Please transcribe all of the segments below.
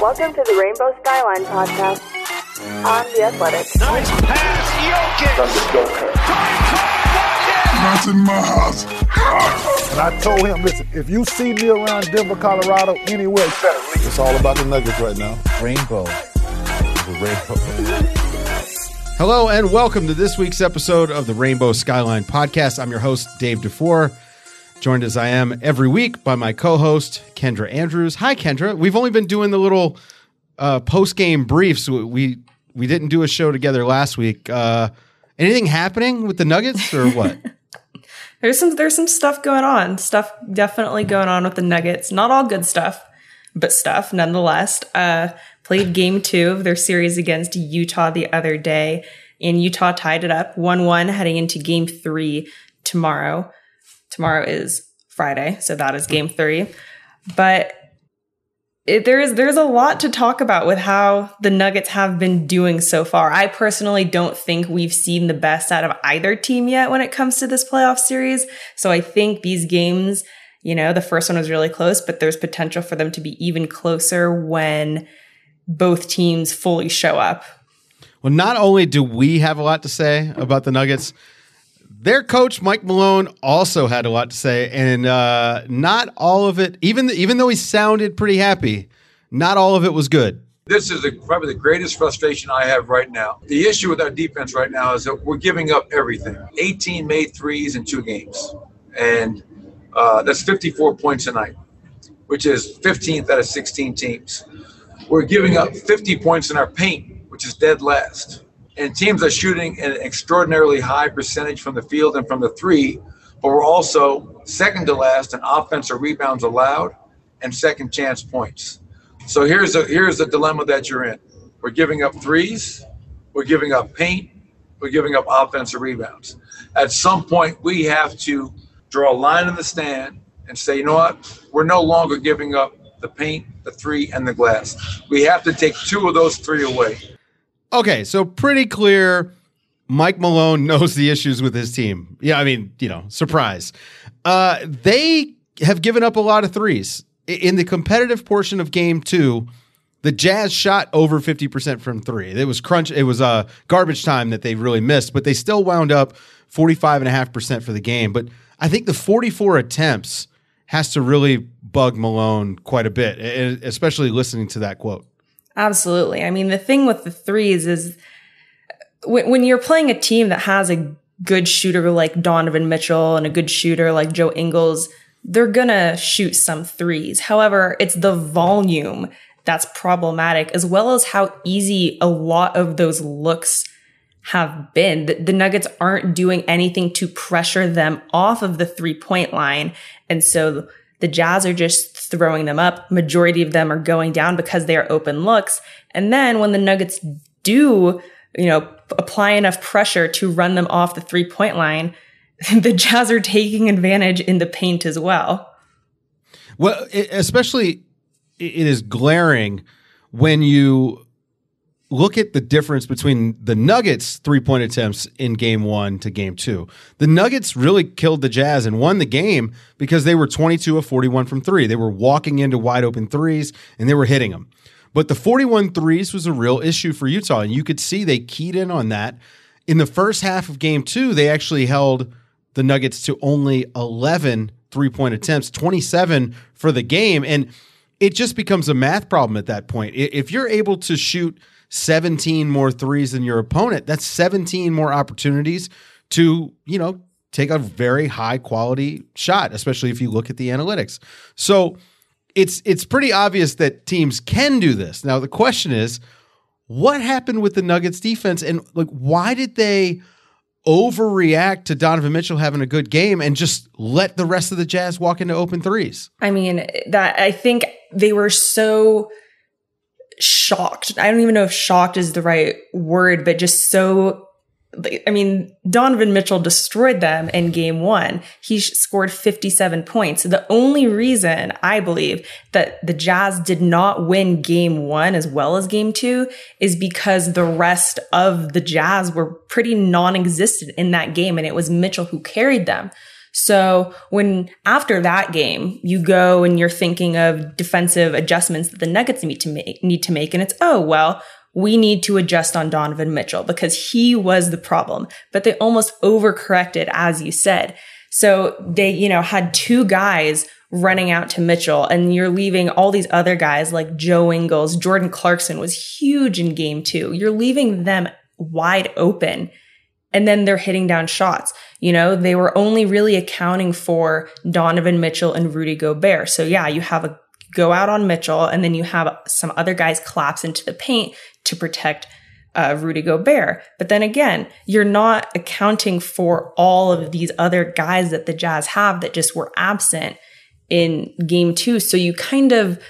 Welcome to the Rainbow Skyline podcast on The Athletic. Nice pass, Jokic. Not in my house. And I told him, listen, if you see me around Denver, Colorado, anywhere, you better leave. It's all about the Nuggets right now. Rainbow. The rainbow. Hello and welcome to this week's episode of the Rainbow Skyline podcast. I'm your host, Dave DeFore, joined as I am every week by my co-host, Kendra Andrews. Hi, Kendra. We've only been doing the little uh, post-game briefs. We we didn't do a show together last week. Uh, anything happening with the Nuggets or what? There's some there's some stuff going on. Stuff definitely going on with the Nuggets. Not all good stuff, but stuff nonetheless. Uh, played game two of their series against Utah the other day, and Utah tied it up one one heading into game three tomorrow. Tomorrow is Friday, so that is game three. But it, there's there's a lot to talk about with how the Nuggets have been doing so far. I personally don't think we've seen the best out of either team yet when it comes to this playoff series. So I think these games, you know, the first one was really close, but there's potential for them to be even closer when both teams fully show up. Well, not only do we have a lot to say about the Nuggets, their coach Mike Malone also had a lot to say, and uh, not all of it. Even even though he sounded pretty happy, not all of it was good. This is the, probably the greatest frustration I have right now. The issue with our defense right now is that we're giving up everything. 18 made threes in two games, and uh, that's 54 points a night, which is 15th out of 16 teams. We're giving up 50 points in our paint, which is dead last and teams are shooting an extraordinarily high percentage from the field and from the three, but we're also second to last in offensive rebounds allowed and second chance points. So here's a here's the dilemma that you're in. We're giving up threes, we're giving up paint, we're giving up offensive rebounds. At some point, we have to draw a line in the stand and say, you know what? We're no longer giving up the paint, the three, and the glass. We have to take two of those three away. Okay, so pretty clear. Mike Malone knows the issues with his team. Yeah, I mean, you know, surprise. Uh, they have given up a lot of threes in the competitive portion of game two. The Jazz shot over 50% from three. It was crunch. It was uh, garbage time that they really missed, but they still wound up 45.5% for the game. But I think the 44 attempts has to really bug Malone quite a bit, especially listening to that quote. Absolutely. I mean, the thing with the threes is when, when you're playing a team that has a good shooter like Donovan Mitchell and a good shooter like Joe Ingles, they're gonna shoot some threes. However, it's the volume that's problematic, as well as how easy a lot of those looks have been. The, the, Nuggets aren't doing anything to pressure them off of the three point line. And so the Jazz are just throwing them up. Majority of them are going down because they are open looks. And then when the Nuggets do, you know, apply enough pressure to run them off the three point line, the Jazz are taking advantage in the paint as well. Well, especially it is glaring when you look at the difference between the Nuggets three point attempts in game one to game two. The Nuggets really killed the Jazz and won the game because they were 22 of 41 from three. They were walking into wide open threes and they were hitting them. But the 41 threes was a real issue for Utah. And you could see they keyed in on that. In the first half of game two, they actually held the Nuggets to only 11 three point attempts, 27 for the game. And it just becomes a math problem at that point. If you're able to shoot 17 more threes than your opponent, that's 17 more opportunities to, you know, take a very high quality shot, especially if you look at the analytics. So it's it's pretty obvious that teams can do this. Now the question is, what happened with the Nuggets defense and like why did they overreact to Donovan Mitchell having a good game and just let the rest of the Jazz walk into open threes? I mean, that I think they were so shocked. I don't even know if shocked is the right word, but just so I mean, Donovan Mitchell destroyed them in game one. He scored 57 points. The only reason I believe that the Jazz did not win game one as well as game two is because the rest of the Jazz were pretty non existent in that game, and it was Mitchell who carried them. So when after that game, you go and you're thinking of defensive adjustments that the Nuggets need to make, need to make. And it's, oh, well, we need to adjust on Donovan Mitchell because he was the problem, but they almost overcorrected, as you said. So they, you know, had two guys running out to Mitchell and you're leaving all these other guys like Joe Ingles, Jordan Clarkson was huge in game two. You're leaving them wide open and then they're hitting down shots. You know, they were only really accounting for Donovan Mitchell and Rudy Gobert. So yeah, you have a go out on Mitchell and then you have some other guys collapse into the paint to protect uh, Rudy Gobert. But then again, you're not accounting for all of these other guys that the Jazz have that just were absent in game two. So you kind of,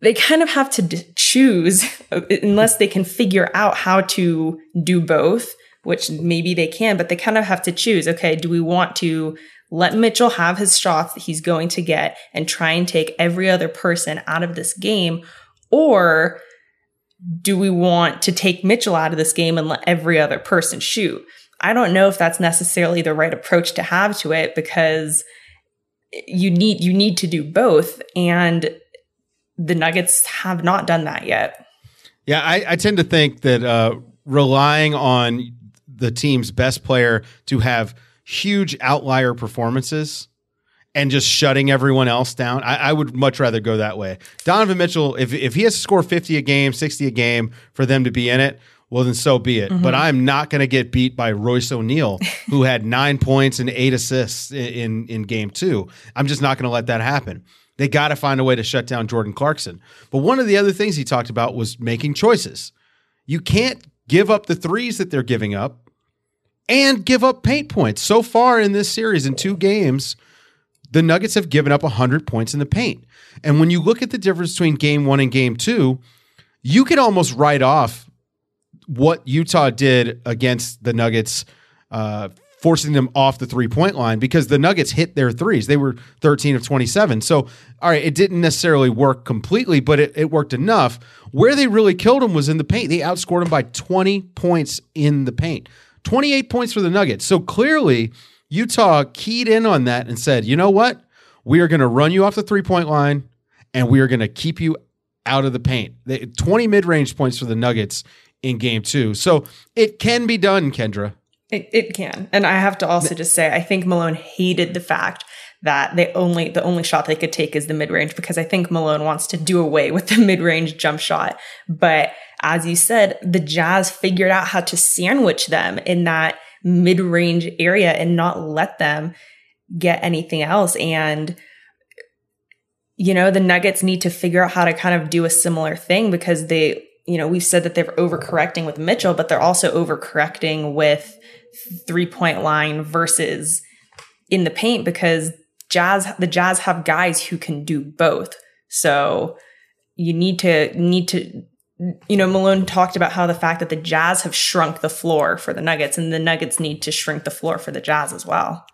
they kind of have to d- choose unless they can figure out how to do both, which maybe they can, but they kind of have to choose. Okay, do we want to let Mitchell have his shots that he's going to get and try and take every other person out of this game? Or do we want to take Mitchell out of this game and let every other person shoot? I don't know if that's necessarily the right approach to have to it because you need you need to do both and the nuggets have not done that yet yeah i, I tend to think that uh, relying on the team's best player to have huge outlier performances and just shutting everyone else down. I, I, would much rather go that way. Donovan Mitchell, if, if he has to score 50 a game, 60 a game for them to be in it, well, then so be it. Mm-hmm. But I'm not going to get beat by Royce O'Neale, who had nine points and eight assists in, in, in game two. I'm just not going to let that happen. They got to find a way to shut down Jordan Clarkson. But one of the other things he talked about was making choices. You can't give up the threes that they're giving up and give up paint points. So far in this series, in two games, the Nuggets have given up 100 points in the paint. And when you look at the difference between game one and game two, you could almost write off what Utah did against the Nuggets, uh, forcing them off the three point line because the Nuggets hit their threes. They were 13 of 27. So, all right, it didn't necessarily work completely, but it, it worked enough. Where they really killed them was in the paint. They outscored them by 20 points in the paint, 28 points for the Nuggets. So clearly, Utah keyed in on that and said, you know what? We are going to run you off the three point line and we are going to keep you out of the paint. 20 mid range points for the Nuggets in game two. So it can be done, Kendra. It, it can. And I have to also just say, I think Malone hated the fact that they only the only shot they could take is the mid range because I think Malone wants to do away with the mid range jump shot. But as you said, the Jazz figured out how to sandwich them in that mid range area and not let them get anything else. And you know, the Nuggets need to figure out how to kind of do a similar thing because they you know, we've said that they're overcorrecting with Mitchell, but they're also overcorrecting with three point line versus in the paint because Jazz the Jazz have guys who can do both. So you need to need to you know Malone talked about how the fact that the Jazz have shrunk the floor for the Nuggets and the Nuggets need to shrink the floor for the Jazz as well.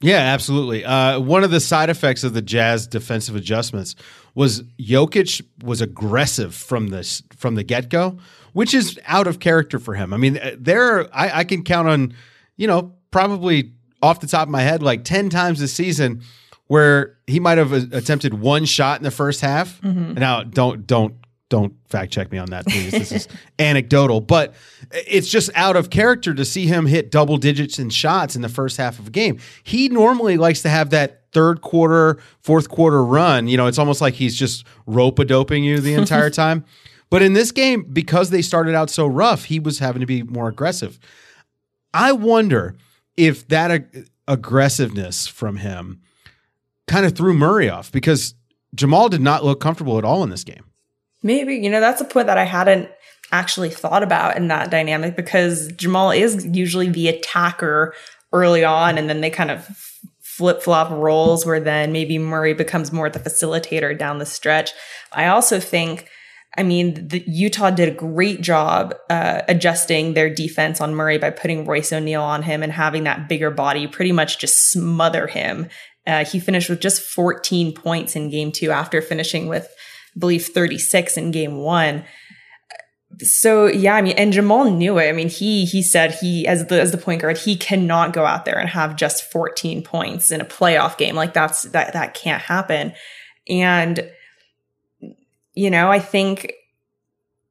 Yeah, absolutely. Uh, one of the side effects of the Jazz defensive adjustments was Jokic was aggressive from this from the get go, which is out of character for him. I mean, there I, I can count on, you know, probably off the top of my head like ten times this season where he might have attempted one shot in the first half. Mm-hmm. Now, don't don't don't fact check me on that, please. This is anecdotal, but it's just out of character to see him hit double digits in shots in the first half of a game. He normally likes to have that third quarter, fourth quarter run. You know, it's almost like he's just rope a doping you the entire time. but in this game, because they started out so rough, he was having to be more aggressive. I wonder if that ag- aggressiveness from him kind of threw Murray off because Jamal did not look comfortable at all in this game. Maybe, you know, that's a point that I hadn't actually thought about in that dynamic because Jamal is usually the attacker early on and then they kind of flip flop roles where then maybe Murray becomes more the facilitator down the stretch. I also think, I mean, the, Utah did a great job uh, adjusting their defense on Murray by putting Royce O'Neale on him and having that bigger body pretty much just smother him. Uh, he finished with just 14 points in game two after finishing with believe 36 in game one. so yeah, I mean, and Jamal knew it. I mean, he he said he as the as the point guard, he cannot go out there and have just 14 points in a playoff game. Like that's that that can't happen. And you know, I think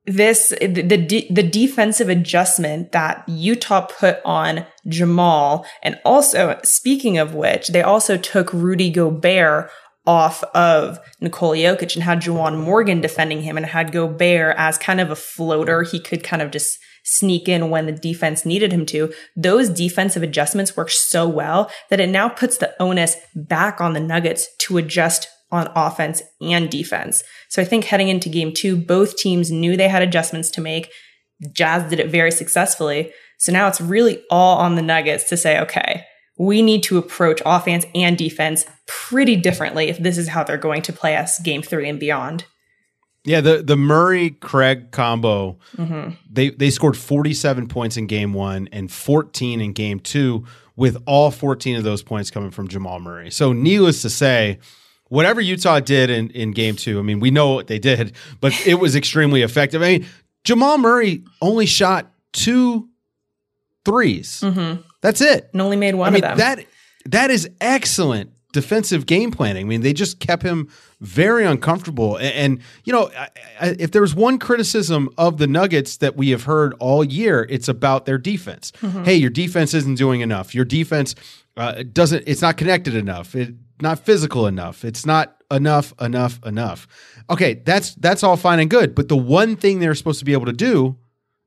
this the the, the defensive adjustment that Utah put on Jamal, and also speaking of which, they also took Rudy Gobert off of Nikola Jokic and had Juwan Morgan defending him and had Gobert as kind of a floater. He could kind of just sneak in when the defense needed him to. Those defensive adjustments work so well that it now puts the onus back on the Nuggets to adjust on offense and defense. So I think heading into game two, both teams knew they had adjustments to make. Jazz did it very successfully. So now it's really all on the Nuggets to say, okay, we need to approach offense and defense pretty differently if this is how they're going to play us game three and beyond. Yeah, the the Murray Craig combo, mm-hmm. they they scored 47 points in game one and 14 in game two, with all 14 of those points coming from Jamal Murray. So needless to say, whatever Utah did in, in game two, I mean, we know what they did, but it was extremely effective. I mean, Jamal Murray only shot two threes. Mm-hmm. That's it. And only made one I mean, of them. That that is excellent defensive game planning. I mean, they just kept him very uncomfortable. And, and you know, I, I, if there was one criticism of the Nuggets that we have heard all year, it's about their defense. Mm-hmm. Hey, your defense isn't doing enough. Your defense uh, doesn't. It's not connected enough. It not physical enough. It's not enough, enough, enough. Okay, that's that's all fine and good. But the one thing they're supposed to be able to do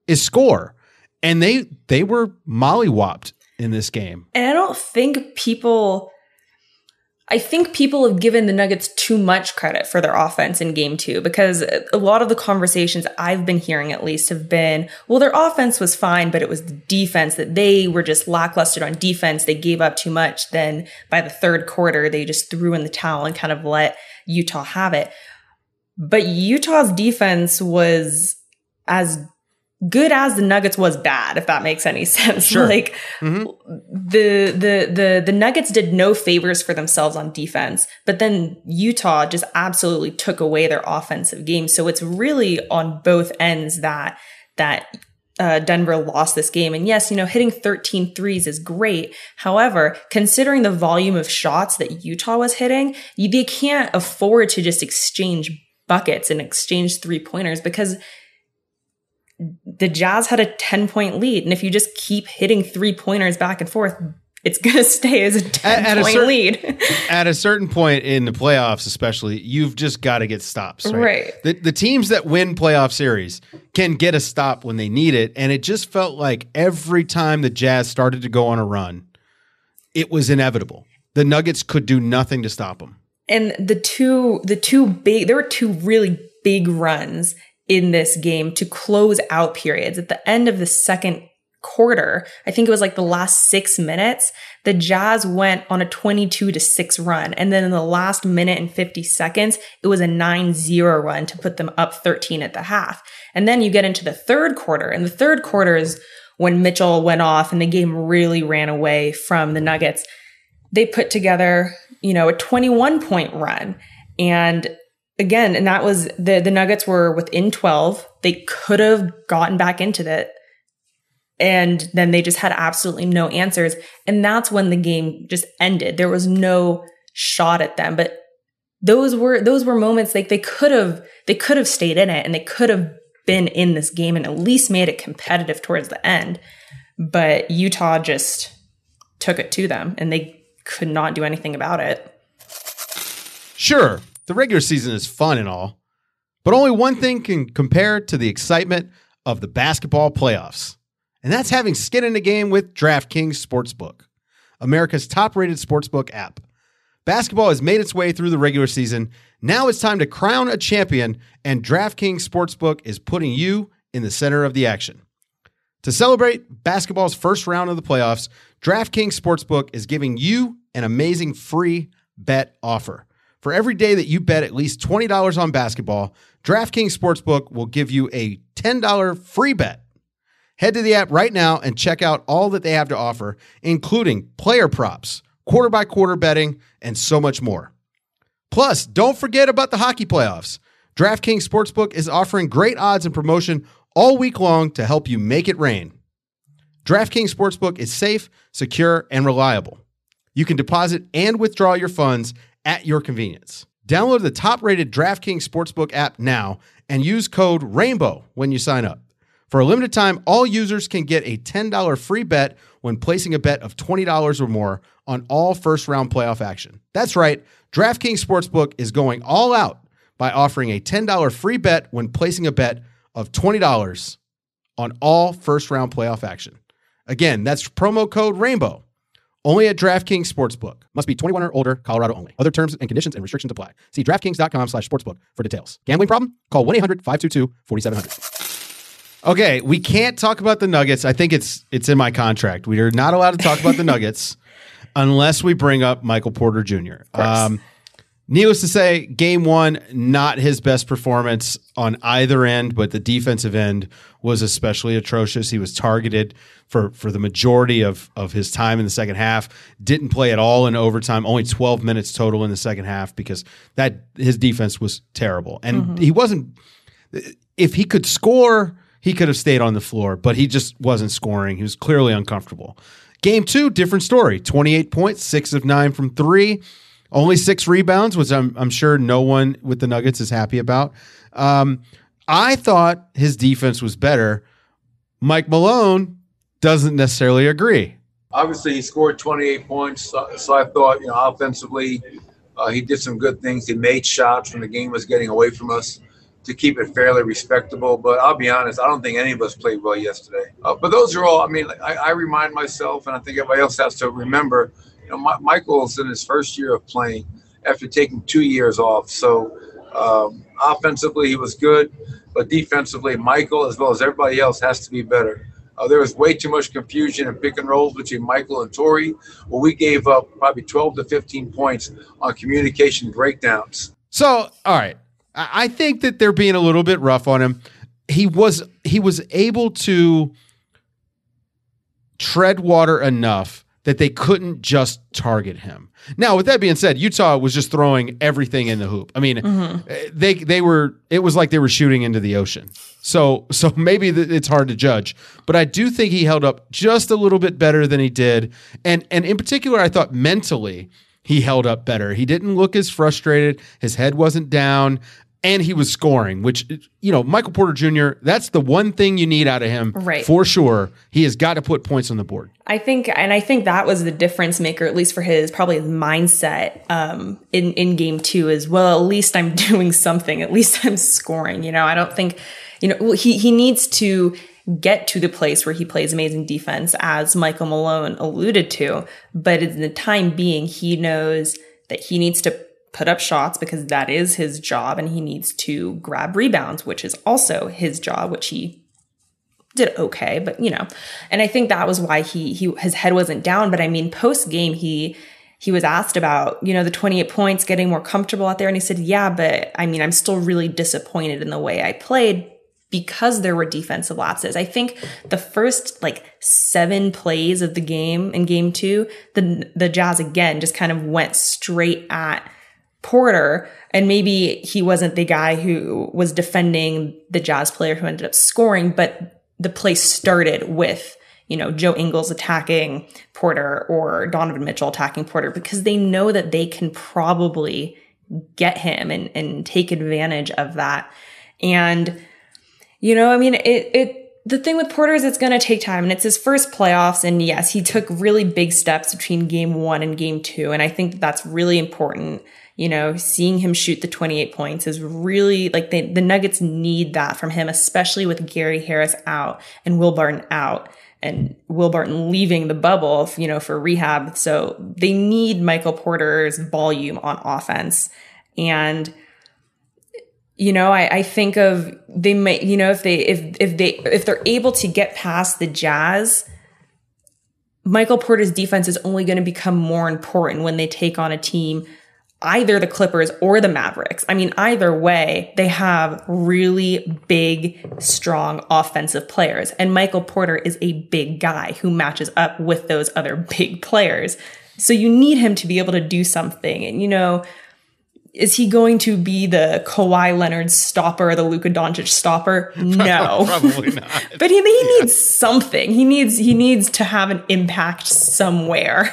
is score, and they they were mollywopped in this game. And I don't think people I think people have given the Nuggets too much credit for their offense in game two because a lot of the conversations I've been hearing at least have been, well, their offense was fine, but it was the defense that they were just lackluster on defense. They gave up too much. Then by the third quarter, they just threw in the towel and kind of let Utah have it. But Utah's defense was as good as the Nuggets was bad, if that makes any sense. Sure. like mm-hmm. the the the the Nuggets did no favors for themselves on defense, but then Utah just absolutely took away their offensive game. So it's really on both ends that that uh, Denver lost this game. And yes, you know, hitting 13 threes is great. However, considering the volume of shots that Utah was hitting, you, they can't afford to just exchange buckets and exchange three pointers because the Jazz had a 10 point lead. And if you just keep hitting three pointers back and forth, it's going to stay as a 10 at, point certain, lead. at a certain point in the playoffs, especially, you've just got to get stops. Right. right. The, the teams that win playoff series can get a stop when they need it. And it just felt like every time the Jazz started to go on a run, it was inevitable. The Nuggets could do nothing to stop them. And the two, the two big, there were two really big runs in this game to close out periods. At the end of the second quarter, I think it was like the last six minutes, the Jazz went on a 22 to 6 run. And then in the last minute and 50 seconds, it was a 9 0 run to put them up 13 at the half. And then you get into the third quarter, and the third quarter is when Mitchell went off and the game really ran away from the Nuggets. They put together, you know, a 21 point run. And again, and that was the the Nuggets were within 12. They could have gotten back into it. And then they just had absolutely no answers. And that's when the game just ended. There was no shot at them. But those were those were moments like they could have they could have stayed in it and they could have been in this game and at least made it competitive towards the end. But Utah just took it to them and they could not do anything about it. Sure, the regular season is fun and all, but only one thing can compare to the excitement of the basketball playoffs, and that's having skin in the game with DraftKings Sportsbook, America's top rated sportsbook app. Basketball has made its way through the regular season. Now it's time to crown a champion, and DraftKings Sportsbook is putting you in the center of the action. To celebrate basketball's first round of the playoffs, DraftKings Sportsbook is giving you an amazing free bet offer. For every day that you bet at least $20 on basketball, DraftKings Sportsbook will give you a $10 free bet. Head to the app right now and check out all that they have to offer, including player props, quarter by quarter betting, and so much more. Plus, don't forget about the hockey playoffs. DraftKings Sportsbook is offering great odds and promotion all week long to help you make it rain. DraftKings Sportsbook is safe, secure, and reliable. You can deposit and withdraw your funds at your convenience. Download the top rated DraftKings Sportsbook app now and use code RAINBOW when you sign up. For a limited time, all users can get a $10 free bet when placing a bet of $20 or more on all first round playoff action. That's right, DraftKings Sportsbook is going all out by offering a $10 free bet when placing a bet of $20 on all first round playoff action. Again, that's promo code RAINBOW. Only at DraftKings Sportsbook. Must be 21 or older, Colorado only. Other terms and conditions and restrictions apply. See DraftKings.com slash sportsbook for details. Gambling problem? Call 1-800-522-4700. Okay, we can't talk about the Nuggets. I think it's it's in my contract. We are not allowed to talk about the Nuggets unless we bring up Michael Porter Jr. Um, needless to say, game one, not his best performance on either end, but the defensive end was especially atrocious. He was targeted for for the majority of of his time in the second half. Didn't play at all in overtime. Only 12 minutes total in the second half because that his defense was terrible. And mm-hmm. he wasn't if he could score, he could have stayed on the floor, but he just wasn't scoring. He was clearly uncomfortable. Game two, different story. 28 points, six of nine from three, only six rebounds, which I'm, I'm sure no one with the Nuggets is happy about. Um, I thought his defense was better. Mike Malone doesn't necessarily agree. Obviously, he scored 28 points, so, so I thought, you know, offensively, uh, he did some good things. He made shots when the game was getting away from us to keep it fairly respectable. But I'll be honest, I don't think any of us played well yesterday. Uh, but those are all. I mean, I, I remind myself, and I think everybody else has to remember. You know, Michael's in his first year of playing after taking two years off. So um, offensively, he was good, but defensively, Michael as well as everybody else has to be better. Uh, there was way too much confusion and pick and rolls between Michael and Torrey, where we gave up probably 12 to 15 points on communication breakdowns. So, all right, I I think that they're being a little bit rough on him. He was he was able to tread water enough that they couldn't just target him. Now, with that being said, Utah was just throwing everything in the hoop. I mean, eh, they they were it was like they were shooting into the ocean. So so maybe it's hard to judge, but I do think he held up just a little bit better than he did, and and in particular, I thought mentally he held up better. He didn't look as frustrated. His head wasn't down. And he was scoring, which, you know, Michael Porter Jr., that's the one thing you need out of him Right. for sure. He has got to put points on the board. I think, and I think that was the difference maker, at least for his probably his mindset um, in in game two. Is well, at least I'm doing something. At least I'm scoring. You know, I don't think, you know, well, he he needs to get to the place where he plays amazing defense, as Michael Malone alluded to. But in the time being, he knows that he needs to put up shots because that is his job, and he needs to grab rebounds, which is also his job, which he did okay, but you know, and I think that was why he he his head wasn't down. But I mean, post game he he was asked about you know the 28 points, getting more comfortable out there, and he said, "Yeah, but I mean, I'm still really disappointed in the way I played." Because there were defensive lapses. I think the first like seven plays of the game in game two, the the Jazz again just kind of went straight at Porter, and maybe he wasn't the guy who was defending the Jazz player who ended up scoring, but the play started with, you know, Joe Ingles attacking Porter or Donovan Mitchell attacking Porter because they know that they can probably get him and, and take advantage of that. And, you know, I mean, it, it, the thing with Porter is it's going to take time and it's his first playoffs. And yes, he took really big steps between game one and game two. And I think that that's really important. You know, seeing him shoot the 28 points is really like they, the Nuggets need that from him, especially with Gary Harris out and Will Barton out and Will Barton leaving the bubble, you know, for rehab. So they need Michael Porter's volume on offense. And, you know, I, I think of they might, you know, if they if if they if they're able to get past the Jazz, Michael Porter's defense is only going to become more important when they take on a team, either the Clippers or the Mavericks. I mean, either way, they have really big, strong offensive players. And Michael Porter is a big guy who matches up with those other big players. So you need him to be able to do something. And, you know, is he going to be the Kawhi Leonard stopper, the Luka Doncic stopper? No, Probably not. but he, he needs something. He needs he needs to have an impact somewhere.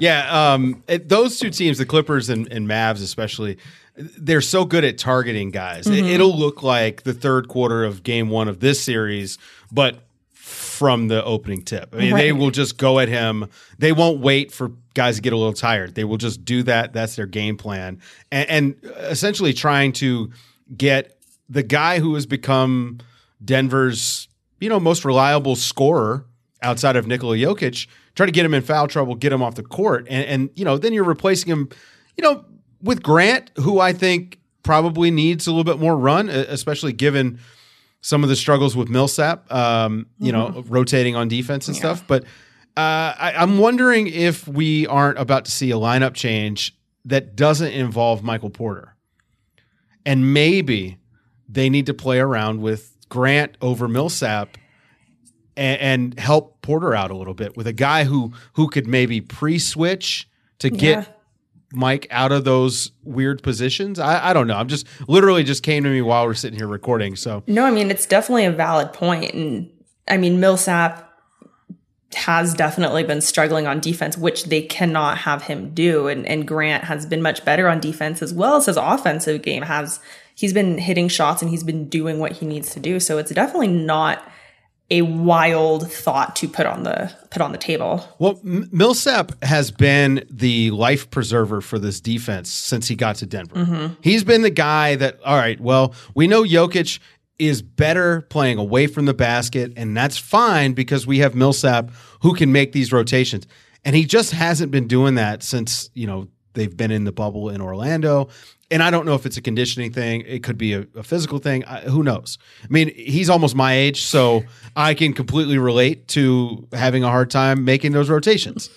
Yeah, um, it, those two teams, the Clippers and, and Mavs especially, they're so good at targeting guys. Mm-hmm. It, will look like the third quarter of Game One of this series, but from the opening tip. I mean, they will just go at him. They won't wait for guys to get a little tired. They will just do that. That's their game plan, and, and essentially trying to get the guy who has become Denver's you know most reliable scorer outside of Nikola Jokic. Try to get him in foul trouble, get him off the court, and, and you know then you're replacing him, you know, with Grant, who I think probably needs a little bit more run, especially given some of the struggles with Millsap, um, you know, rotating on defense and stuff. But uh, I, I'm wondering if we aren't about to see a lineup change that doesn't involve Michael Porter, and maybe they need to play around with Grant over Millsap and, and help Porter out a little bit with a guy who who could maybe pre-switch to get Yeah. Mike out of those weird positions. I, I don't know. I'm just literally just came to me while we're sitting here recording. So No, I mean it's definitely a valid point, and I mean Millsap has definitely been struggling on defense, which they cannot have him do. And and Grant has been much better on defense as well as his offensive game has. He's been hitting shots and he's been doing what he needs to do. So it's definitely not a wild thought to put on the put on the table. Well, M- Millsap has been the life preserver for this defense since he got to Denver. Mm-hmm. He's been the guy that, all right, well, we know Jokic is better playing away from the basket, and that's fine because we have Millsap who can make these rotations. And he just hasn't been doing that since, you know, they've been in the bubble in Orlando. And I don't know if it's a conditioning thing. It could be a, a physical thing. I, who knows? I mean, he's almost my age, so I can completely relate to having a hard time making those rotations.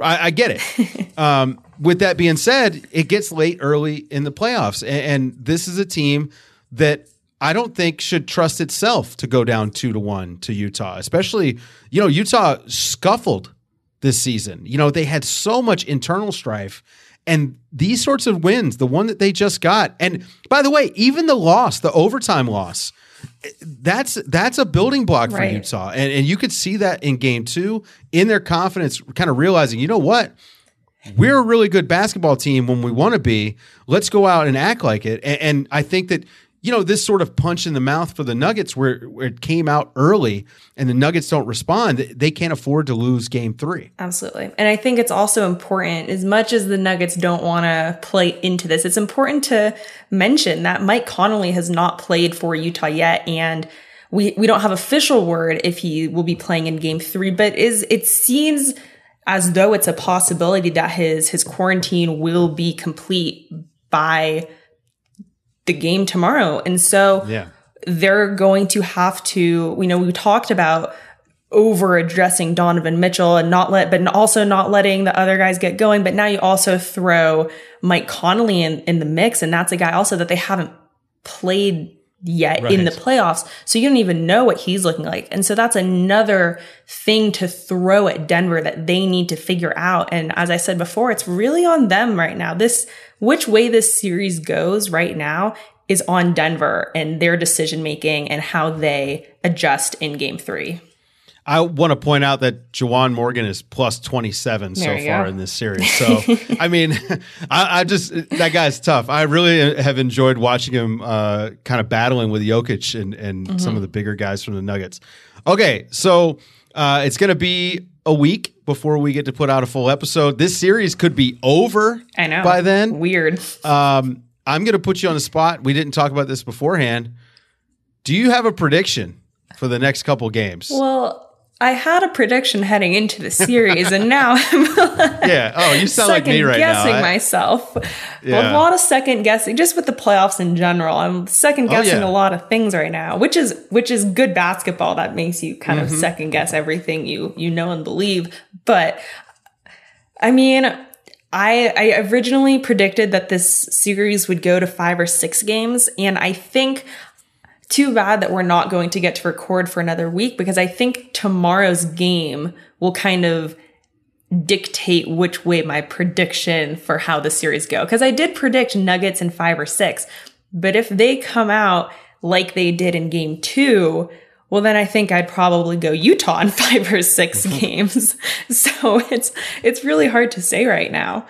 I, I get it. um, with that being said, it gets late early in the playoffs, and, and this is a team that I don't think should trust itself to go down two to one to Utah. Especially, you know, Utah scuffled this season. You know, they had so much internal strife. And these sorts of wins, the one that they just got, and by the way, even the loss, the overtime loss, that's that's a building block for Right. Utah. And and you could see that in game two, in their confidence, kind of realizing, you know what? We're a really good basketball team when we want to be. Let's go out and act like it. And, and I think that you know this sort of punch in the mouth for the Nuggets, where, where it came out early, and the Nuggets don't respond. They can't afford to lose Game Three. Absolutely. And I think it's also important, as much as the Nuggets don't want to play into this, it's important to mention that Mike Conley has not played for Utah yet. And we, we don't have official word if he will be playing in game three, but is it seems as though it's a possibility that his his quarantine will be complete by the game tomorrow. And so Yeah. they're going to have to, you know, we talked about over addressing Donovan Mitchell and not let, but also not letting the other guys get going. But now you also throw Mike Conley in, in the mix. And that's a guy also that they haven't played yet in the playoffs. So you don't even know what he's looking like. And so that's another thing to throw at Denver that they need to figure out. And as I said before, it's really on them right now. This, which way this series goes right now is on Denver and their decision making and how they adjust in game three. I want to point out that Juwan Morgan is plus 27 so There you far go. in this series. So, I mean, I, I just, that guy's tough. I really have enjoyed watching him uh, kind of battling with Jokic and, and Mm-hmm. some of the bigger guys from the Nuggets. Okay, so uh, it's going to be a week before we get to put out a full episode. This series could be over I know. by then. Weird. Um, I'm going to put you on the spot. We didn't talk about this beforehand. Do you have a prediction for the next couple games? Well, I had a prediction heading into the series, and now I'm yeah. Oh, you sound like second me right now. guessing myself. Yeah. A lot of second guessing, just with the playoffs in general. I'm second guessing Oh, yeah. a lot of things right now, which is which is good basketball. That makes you kind Mm-hmm. of second guess everything you you know and believe. But I mean, I I originally predicted that this series would go to five or six games, and I think too bad that we're not going to get to record for another week because I think tomorrow's game will kind of dictate which way my prediction for how the series go. Cause I did predict Nuggets in five or six, but if they come out like they did in game two, well, then I think I'd probably go Utah in five or six games. So it's, it's really hard to say right now.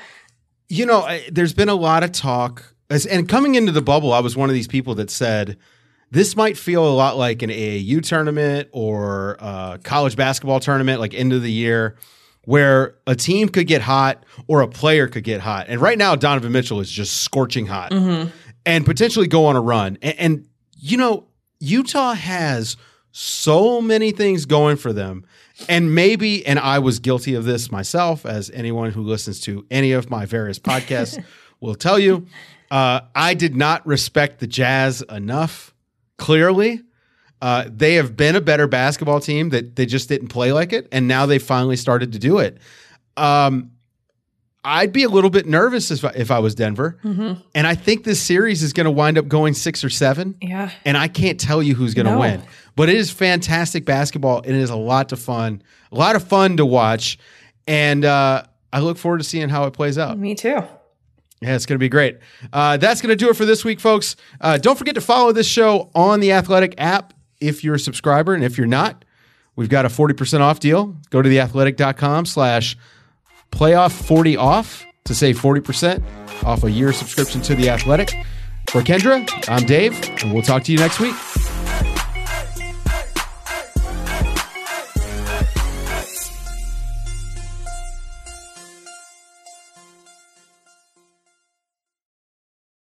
You know, I, there's been a lot of talk as, and coming into the bubble, I was one of these people that said, this might feel a lot like an AAU tournament or a college basketball tournament, like end of the year, where a team could get hot or a player could get hot. And right now, Donovan Mitchell is just scorching hot and potentially go on a run. And, and, you know, Utah has so many things going for them. And maybe, and I was guilty of this myself, as anyone who listens to any of my various podcasts will tell you. Uh, I did not respect the Jazz enough clearly. Uh, they have been a better basketball team that they just didn't play like it, and now they finally started to do it. Um, I'd be a little bit nervous if I, if I was Denver, and I think this series is going to wind up going six or seven. Yeah. and I can't tell you who's going to No. win, but it is fantastic basketball. and It is a lot of fun, a lot of fun to watch, and uh, I look forward to seeing how it plays out. Me too. Yeah, it's going to be great. Uh, that's going to do it for this week, folks. Uh, don't forget to follow this show on the Athletic app if you're a subscriber. And if you're not, we've got a 40% off deal. Go to theathletic.com slash playoff 40 off to save 40% off a year subscription to The Athletic. For Kendra, I'm Dave, and we'll talk to you next week.